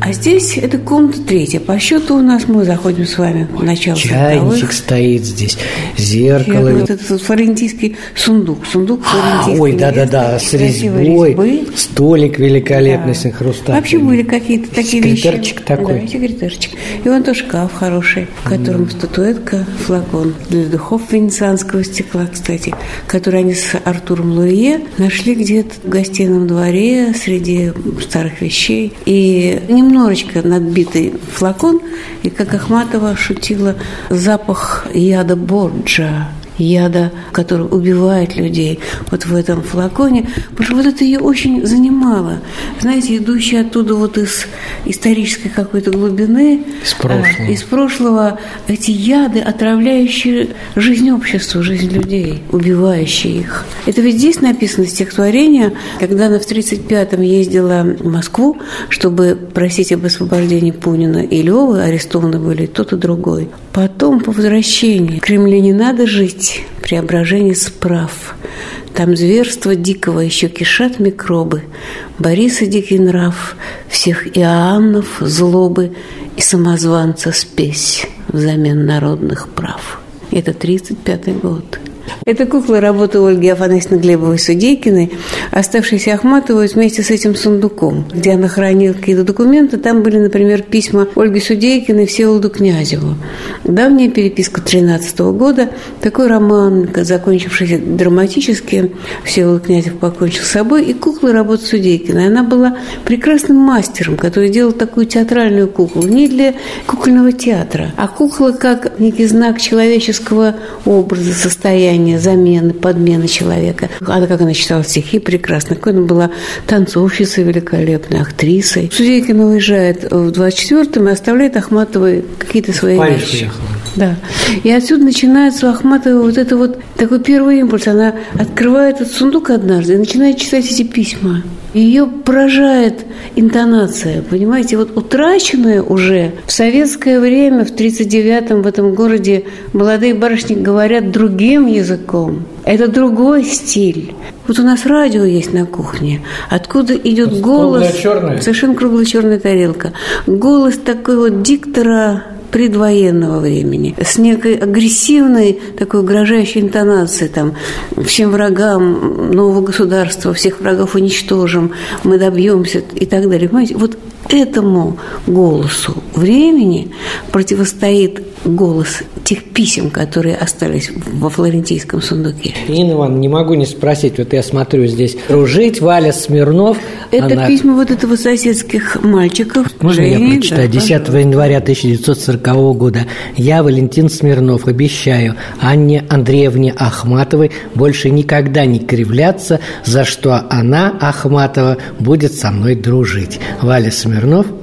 а здесь это комната третья. По счету у нас мы заходим с вами в начало Чайничек 40 стоит здесь, зеркало. Вот этот флорентийский сундук. Сундук флорентийский. А, ой, да-да-да, с резьбой. Резьбы. Столик великолепный, да. хрустальный. Вообще были какие-то такие секретарчик вещи. такой. Да, секретарчик. И вон тоже шкаф хороший, в котором mm. статуэтка, флакон для духов венецианского стекла, кстати, который они с Артуром Луие нашли где-то в гостином дворе среди старых вещей. И немножечко надбитый флакон, и как Ахматова шутила, запах яда Борджа яда, который убивает людей, вот в этом флаконе, потому что вот это ее очень занимало. Знаете, идущая оттуда вот из исторической какой-то глубины, из прошлого, э, из прошлого эти яды, отравляющие жизнь общества, жизнь людей, убивающие их. Это ведь здесь написано стихотворение, когда она в 1935-м ездила в Москву, чтобы просить об освобождении Пунина и Лёвы, арестованы были тот и другой. Потом, по возвращении, в Кремле не надо жить, быть преображение справ. Там зверство дикого еще кишат микробы, Бориса дикий нрав, всех Иоаннов злобы и самозванца спесь взамен народных прав. Это 35-й год. Это кукла работы Ольги Афанасьевны Глебовой Судейкиной, оставшейся Ахматовой вместе с этим сундуком, где она хранила какие-то документы. Там были, например, письма Ольги Судейкиной Всеволоду Князеву. Давняя переписка 13 года, такой роман, закончившийся драматически, Всеволод Князев покончил с собой, и кукла работы Судейкиной. Она была прекрасным мастером, который делал такую театральную куклу, не для кукольного театра, а кукла как некий знак человеческого образа, состояния, состояние замены, подмены человека. Она, как она читала стихи прекрасно, какой она была танцовщицей великолепной, актрисой. Судейкина уезжает в 24-м и оставляет Ахматовой какие-то свои в вещи. Да. И отсюда начинается у Ахматовой вот это вот такой первый импульс. Она открывает этот сундук однажды и начинает читать эти письма. Ее поражает интонация, понимаете, вот утраченная уже в советское время, в 1939-м в этом городе молодые барышни говорят другим языком. Это другой стиль. Вот у нас радио есть на кухне, откуда идет голос, совершенно круглая черная тарелка, голос такой вот диктора предвоенного времени, с некой агрессивной, такой угрожающей интонацией, там, всем врагам нового государства, всех врагов уничтожим, мы добьемся и так далее. Понимаете, вот этому голосу времени противостоит голос тех писем, которые остались во флорентийском сундуке. Нина Ивановна, не могу не спросить, вот я смотрю здесь «Дружить», Валя Смирнов. Это она... письма вот этого соседских мальчиков. Можно Жени, я прочитаю? Да, 10 января 1940 года. Я, Валентин Смирнов, обещаю Анне Андреевне Ахматовой больше никогда не кривляться, за что она, Ахматова, будет со мной дружить. Валя Смирнов,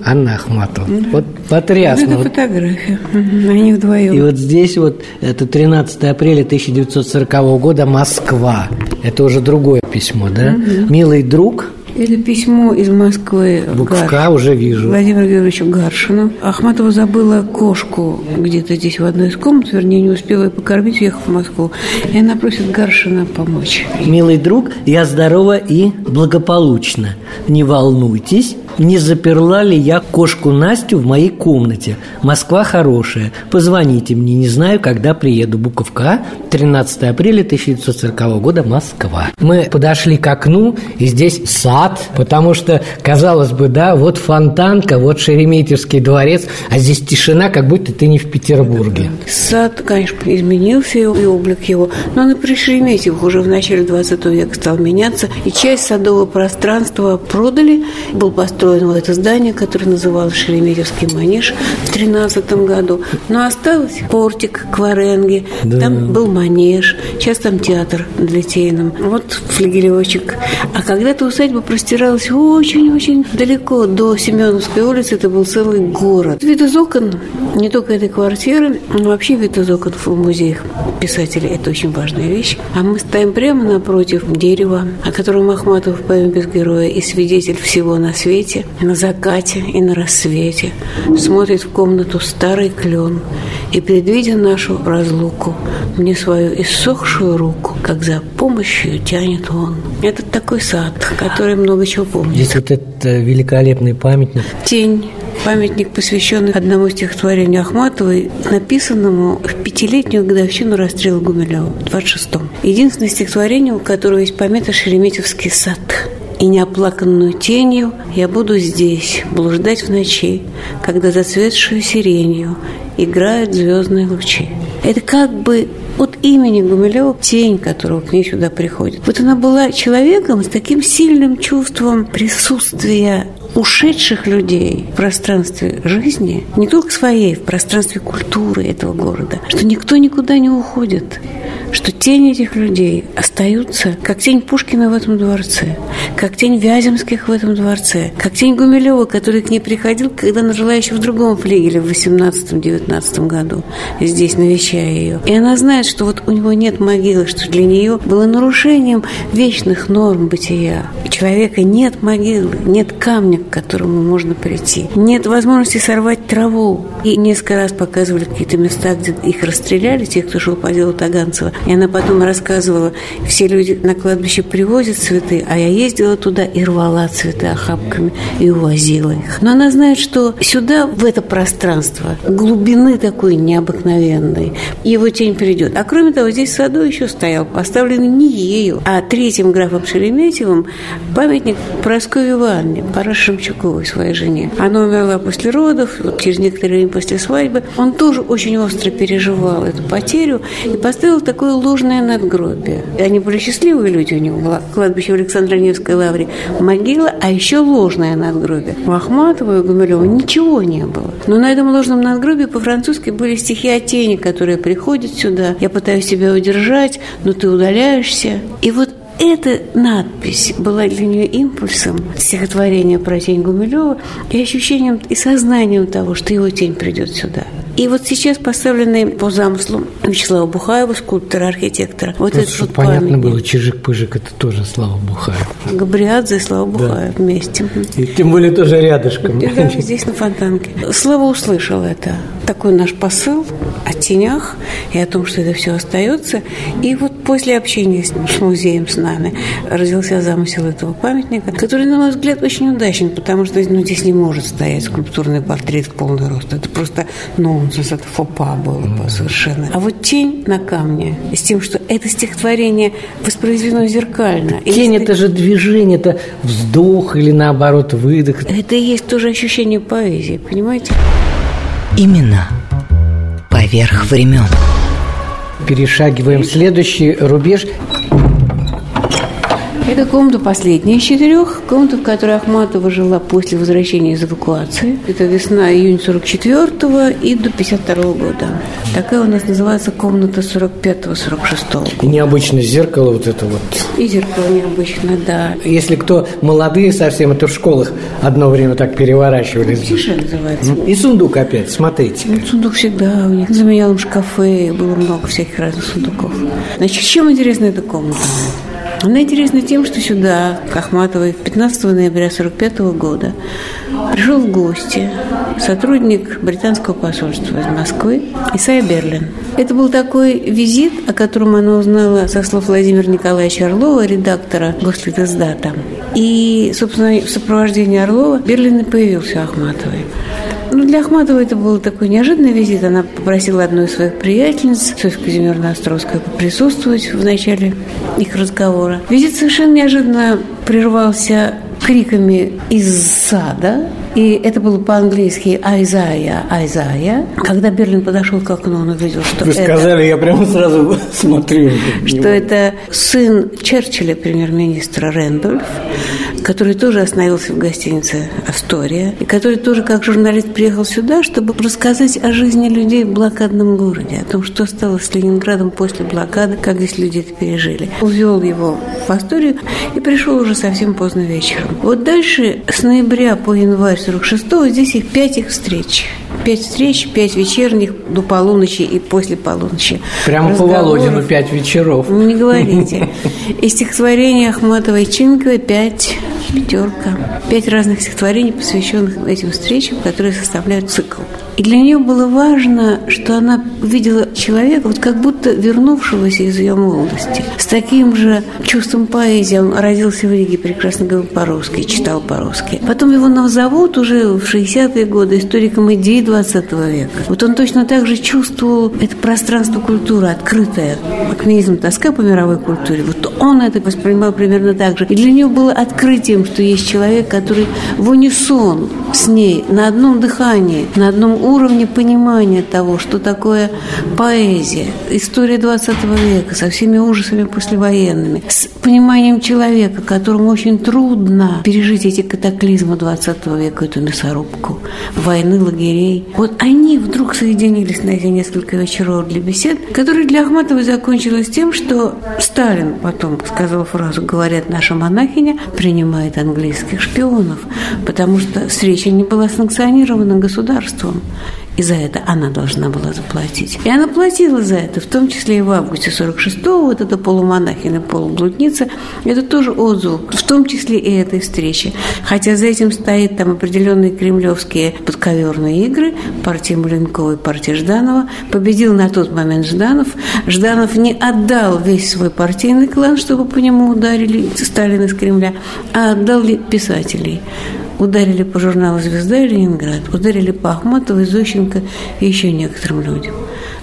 Анна Ахматова. Да. Вот потрясно. Это фотография. Они они вдвоем. И вот здесь вот это 13 апреля 1940 года Москва. Это уже другое письмо, да? Мгм. Милый друг, Это письмо из Москвы. буква К уже вижу. Владимиру Георгиевичу Гаршину. Ахматова забыла кошку где-то здесь в одной из комнат, вернее, не успела ее покормить, уехав в Москву. И она просит Гаршина помочь. Милый друг, я здорова и благополучна. Не волнуйтесь, не заперла ли я кошку Настю в моей комнате. Москва хорошая. Позвоните мне, не знаю, когда приеду. Буковка, 13 апреля 1940 года, Москва. Мы подошли к окну, и здесь сад, потому что, казалось бы, да, вот фонтанка, вот Шереметьевский дворец, а здесь тишина, как будто ты не в Петербурге. Сад, конечно, изменился, и облик его, но он при Шереметьевых уже в начале 20 века стал меняться, и часть садового пространства продали, был построен вот это здание, которое называлось Шереметьевский манеж в 13 году, но осталось портик, кваренги, Да. там был манеж, сейчас там театр для Тейном, вот флигелевочек. А когда-то усадьба простиралась очень-очень далеко, до Семеновской улицы, это был целый город. Вид из окон, не только этой квартиры, но вообще вид из окон в музеях писателей – это очень важная вещь. А мы стоим прямо напротив дерева, о котором Ахматов в «Без героя» и свидетель всего на свете, на закате и на рассвете. Смотрит в комнату старый клен и, предвидя нашу разлуку, мне свою иссохшую руку, как за помощью тянет он. Это такой сад, который много чего помнит. Здесь вот этот э, великолепный памятник. Тень. Памятник, посвященный одному стихотворению Ахматовой, написанному в пятилетнюю годовщину расстрела Гумилева, в 26-м. Единственное стихотворение, у которого есть помета «Шереметьевский сад». И неоплаканную тенью я буду здесь блуждать в ночи, когда зацветшую сиренью играют звездные лучи. Это как бы от имени Гумилева тень, которого к ней сюда приходит. Вот она была человеком с таким сильным чувством присутствия ушедших людей в пространстве жизни, не только своей, в пространстве культуры этого города, что никто никуда не уходит, что тени этих людей остаются, как тень Пушкина в этом дворце, как тень Вяземских в этом дворце, как тень Гумилева, который к ней приходил, когда она жила еще в другом флигеле в 18-19 году, здесь навещая ее. И она знает, что вот у него нет могилы, что для нее было нарушением вечных норм бытия. У человека нет могилы, нет камня, к которому можно прийти, нет возможности сорвать траву. И несколько раз показывали какие-то места, где их расстреляли, тех, кто шел по делу Таганцева. И она потом рассказывала, все люди на кладбище привозят цветы, а я ездила туда и рвала цветы охапками и увозила их. Но она знает, что сюда, в это пространство, глубины такой необыкновенной, его тень придет. А кроме того, здесь в саду еще стоял, поставленный не ею, а третьим графом Шереметьевым памятник Прасковье Ивановне, Параше Шемчуковой, своей жене. Она умерла после родов, вот через некоторое время после свадьбы. Он тоже очень остро переживал эту потерю и поставил такое ложное надгробие. Они были счастливые люди, у него была кладбище в Александро-Невской лавре, могила, а еще ложное надгробие. У Ахматова и Гумилева ничего не было. Но на этом ложном надгробии по-французски были стихи о тени, которые приходят сюда. Я пытаюсь тебя удержать, но ты удаляешься. И вот эта надпись была для нее импульсом стихотворения про тень Гумилева и ощущением и сознанием того, что его тень придет сюда. И вот сейчас поставленный по замыслу Вячеслава Бухаева, скульптора, архитектора, вот Просто, этот чтобы вот понятно памятник. было, Чижик-Пыжик – это тоже Слава Бухаев. Габриадзе и Слава Бухаев вместе. И тем более тоже рядышком. Да, здесь на Фонтанке. Слава услышал это. Такой наш посыл о тенях и о том, что это все остается. И вот после общения с, с музеем, с нами, родился замысел этого памятника, который, на мой взгляд, очень удачен, потому что ну, здесь не может стоять скульптурный портрет в полный рост. Это просто нонсенс, это фопа было бы совершенно. А вот тень на камне, с тем, что это стихотворение воспроизведено зеркально. Тень – если- это же движение, это вздох или наоборот выдох. Это и есть тоже ощущение поэзии, понимаете? Имена поверх времен. Перешагиваем следующий рубеж. Это комната последняя из четырех. Комната, в которой Ахматова жила после возвращения из эвакуации. Это весна, июнь 44-го и до 52 -го года. Такая у нас называется комната 45-46 И необычное зеркало вот это вот. И зеркало необычно, да. Если кто молодые совсем, это в школах одно время так переворачивали. Тише называется. И сундук опять, смотрите. Ну, сундук всегда у них. В заменялом шкафе было много всяких разных сундуков. Значит, чем интересна эта комната? Она интересна тем, что сюда, к Ахматовой, 15 ноября 1945 года пришел в гости сотрудник британского посольства из Москвы Исайя Берлин. Это был такой визит, о котором она узнала со слов Владимира Николаевича Орлова, редактора Гослитиздата. И, собственно, в сопровождении Орлова Берлин и появился Ахматовой. Ну, для Ахматовой это был такой неожиданный визит. Она попросила одну из своих приятельниц, Софью Казимировну Островскую, присутствовать в начале их разговора. Визит совершенно неожиданно прервался криками из сада, и это было по-английски «Айзая, Айзая». Когда Берлин подошел к окну, он увидел, что Вы это... сказали, я прямо сразу смотрю. Что это сын Черчилля, премьер-министра Рэндольф, который тоже остановился в гостинице «Астория», и который тоже как журналист приехал сюда, чтобы рассказать о жизни людей в блокадном городе, о том, что стало с Ленинградом после блокады, как здесь люди это пережили. Увел его в Асторию и пришел уже совсем поздно вечером. Вот дальше с ноября по январь 46-го здесь их пять их встреч. Пять встреч, пять вечерних до полуночи и после полуночи. Прямо по Володину пять вечеров. Не говорите. И стихотворение Ахматовой Чинковой пять пятерка. Пять разных стихотворений, посвященных этим встречам, которые составляют цикл. И для нее было важно, что она видела человека, вот как будто вернувшегося из ее молодости, с таким же чувством поэзии. Он родился в Риге, прекрасно говорил по-русски, читал по-русски. Потом его назовут уже в 60-е годы историком идей 20 века. Вот он точно так же чувствовал это пространство культуры, открытое. Акмеизм, тоска по мировой культуре. Вот он это воспринимал примерно так же. И для нее было открытием, что есть человек, который в унисон с ней, на одном дыхании, на одном уровне понимания того, что такое поэзия, история 20 века со всеми ужасами послевоенными, с пониманием человека, которому очень трудно пережить эти катаклизмы 20 века, эту мясорубку, войны, лагерей. Вот они вдруг соединились на эти несколько вечеров для бесед, которые для Ахматовой закончилась тем, что Сталин потом сказал фразу «говорят, наша монахиня принимает английских шпионов», потому что встреча не была санкционирована государством. И за это она должна была заплатить. И она платила за это, в том числе и в августе 46-го, вот эта полумонахиня, полублудница, это тоже отзыв, в том числе и этой встречи. Хотя за этим стоит там определенные кремлевские подковерные игры, партия Маленкова и партия Жданова. Победил на тот момент Жданов. Жданов не отдал весь свой партийный клан, чтобы по нему ударили Сталин из Кремля, а отдал писателей ударили по журналу «Звезда» и «Ленинград», ударили по Ахматовой, Зощенко и еще некоторым людям.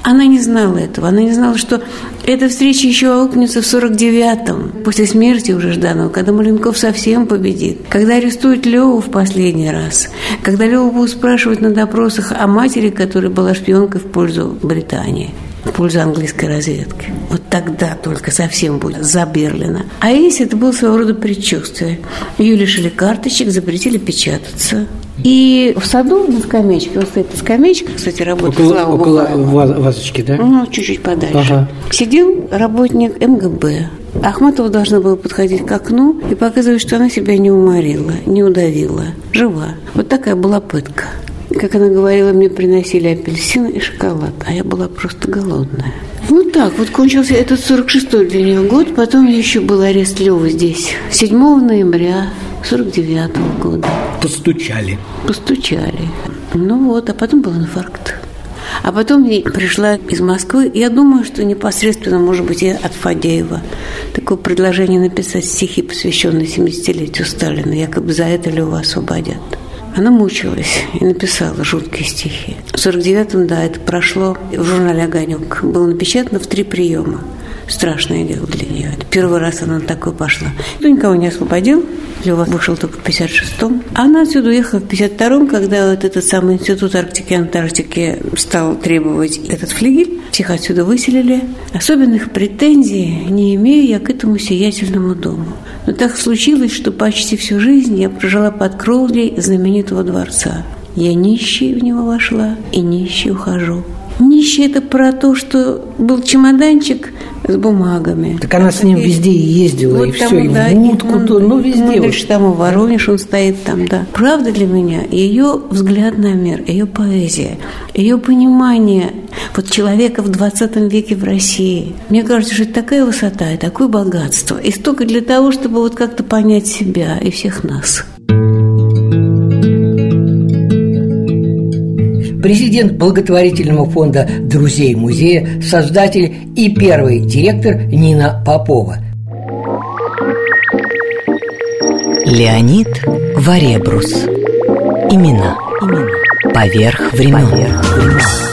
Она не знала этого. Она не знала, что эта встреча еще аукнется в 49-м, после смерти уже Жданова, когда Маленков совсем победит. Когда арестуют Леву в последний раз. Когда Леву будут спрашивать на допросах о матери, которая была шпионкой в пользу Британии в пользу английской разведки. Вот тогда только совсем будет за Берлина. А если это было своего рода предчувствие. Ее лишили карточек, запретили печататься. И в саду на скамеечке, вот стоит скамеечка, кстати, работает около, Слава около вазочки, да? Ну, чуть-чуть подальше. Ага. Сидел работник МГБ. Ахматова должна была подходить к окну и показывать, что она себя не уморила, не удавила, жива. Вот такая была пытка. Как она говорила, мне приносили апельсины и шоколад, а я была просто голодная. Вот так вот кончился этот 46-й для нее год. Потом еще был арест Лёвы здесь. 7 ноября 49 -го года. Постучали. Постучали. Ну вот, а потом был инфаркт. А потом я пришла из Москвы. Я думаю, что непосредственно, может быть, и от Фадеева. Такое предложение написать стихи, посвященные 70-летию Сталина. Якобы за это Лёва освободят. Она мучилась и написала жуткие стихи. В 49-м, да, это прошло в журнале «Огонек». Было напечатано в три приема. страшное дело для нее. Первый раз она на такое пошла. Никто никого не освободил, Лева вышел только в 56-м. Она отсюда уехала в 52-м, когда вот этот самый институт Арктики и Антарктики стал требовать этот флигель. Всех отсюда выселили. Особенных претензий не имею я к этому сиятельному дому. Но так случилось, что почти всю жизнь я прожила под кровлей знаменитого дворца. Я нищей в него вошла и нищей ухожу. Нищий – это про то, что был чемоданчик с бумагами. Так она с ним везде и ездила, вот и все, и да, в Мутку, и, то, ну, везде. Ну, дальше там и Воронеж, он стоит там, да. Правда для меня ее взгляд на мир, ее поэзия, ее понимание вот человека в 20 веке в России. Мне кажется, что это такая высота и такое богатство. И столько для того, чтобы вот как-то понять себя и всех нас. Президент благотворительного фонда «Друзей музея», создатель и первый директор Нина Попова. Леонид Варебрус. Имена. Имена. Поверх времен. Поверх времен.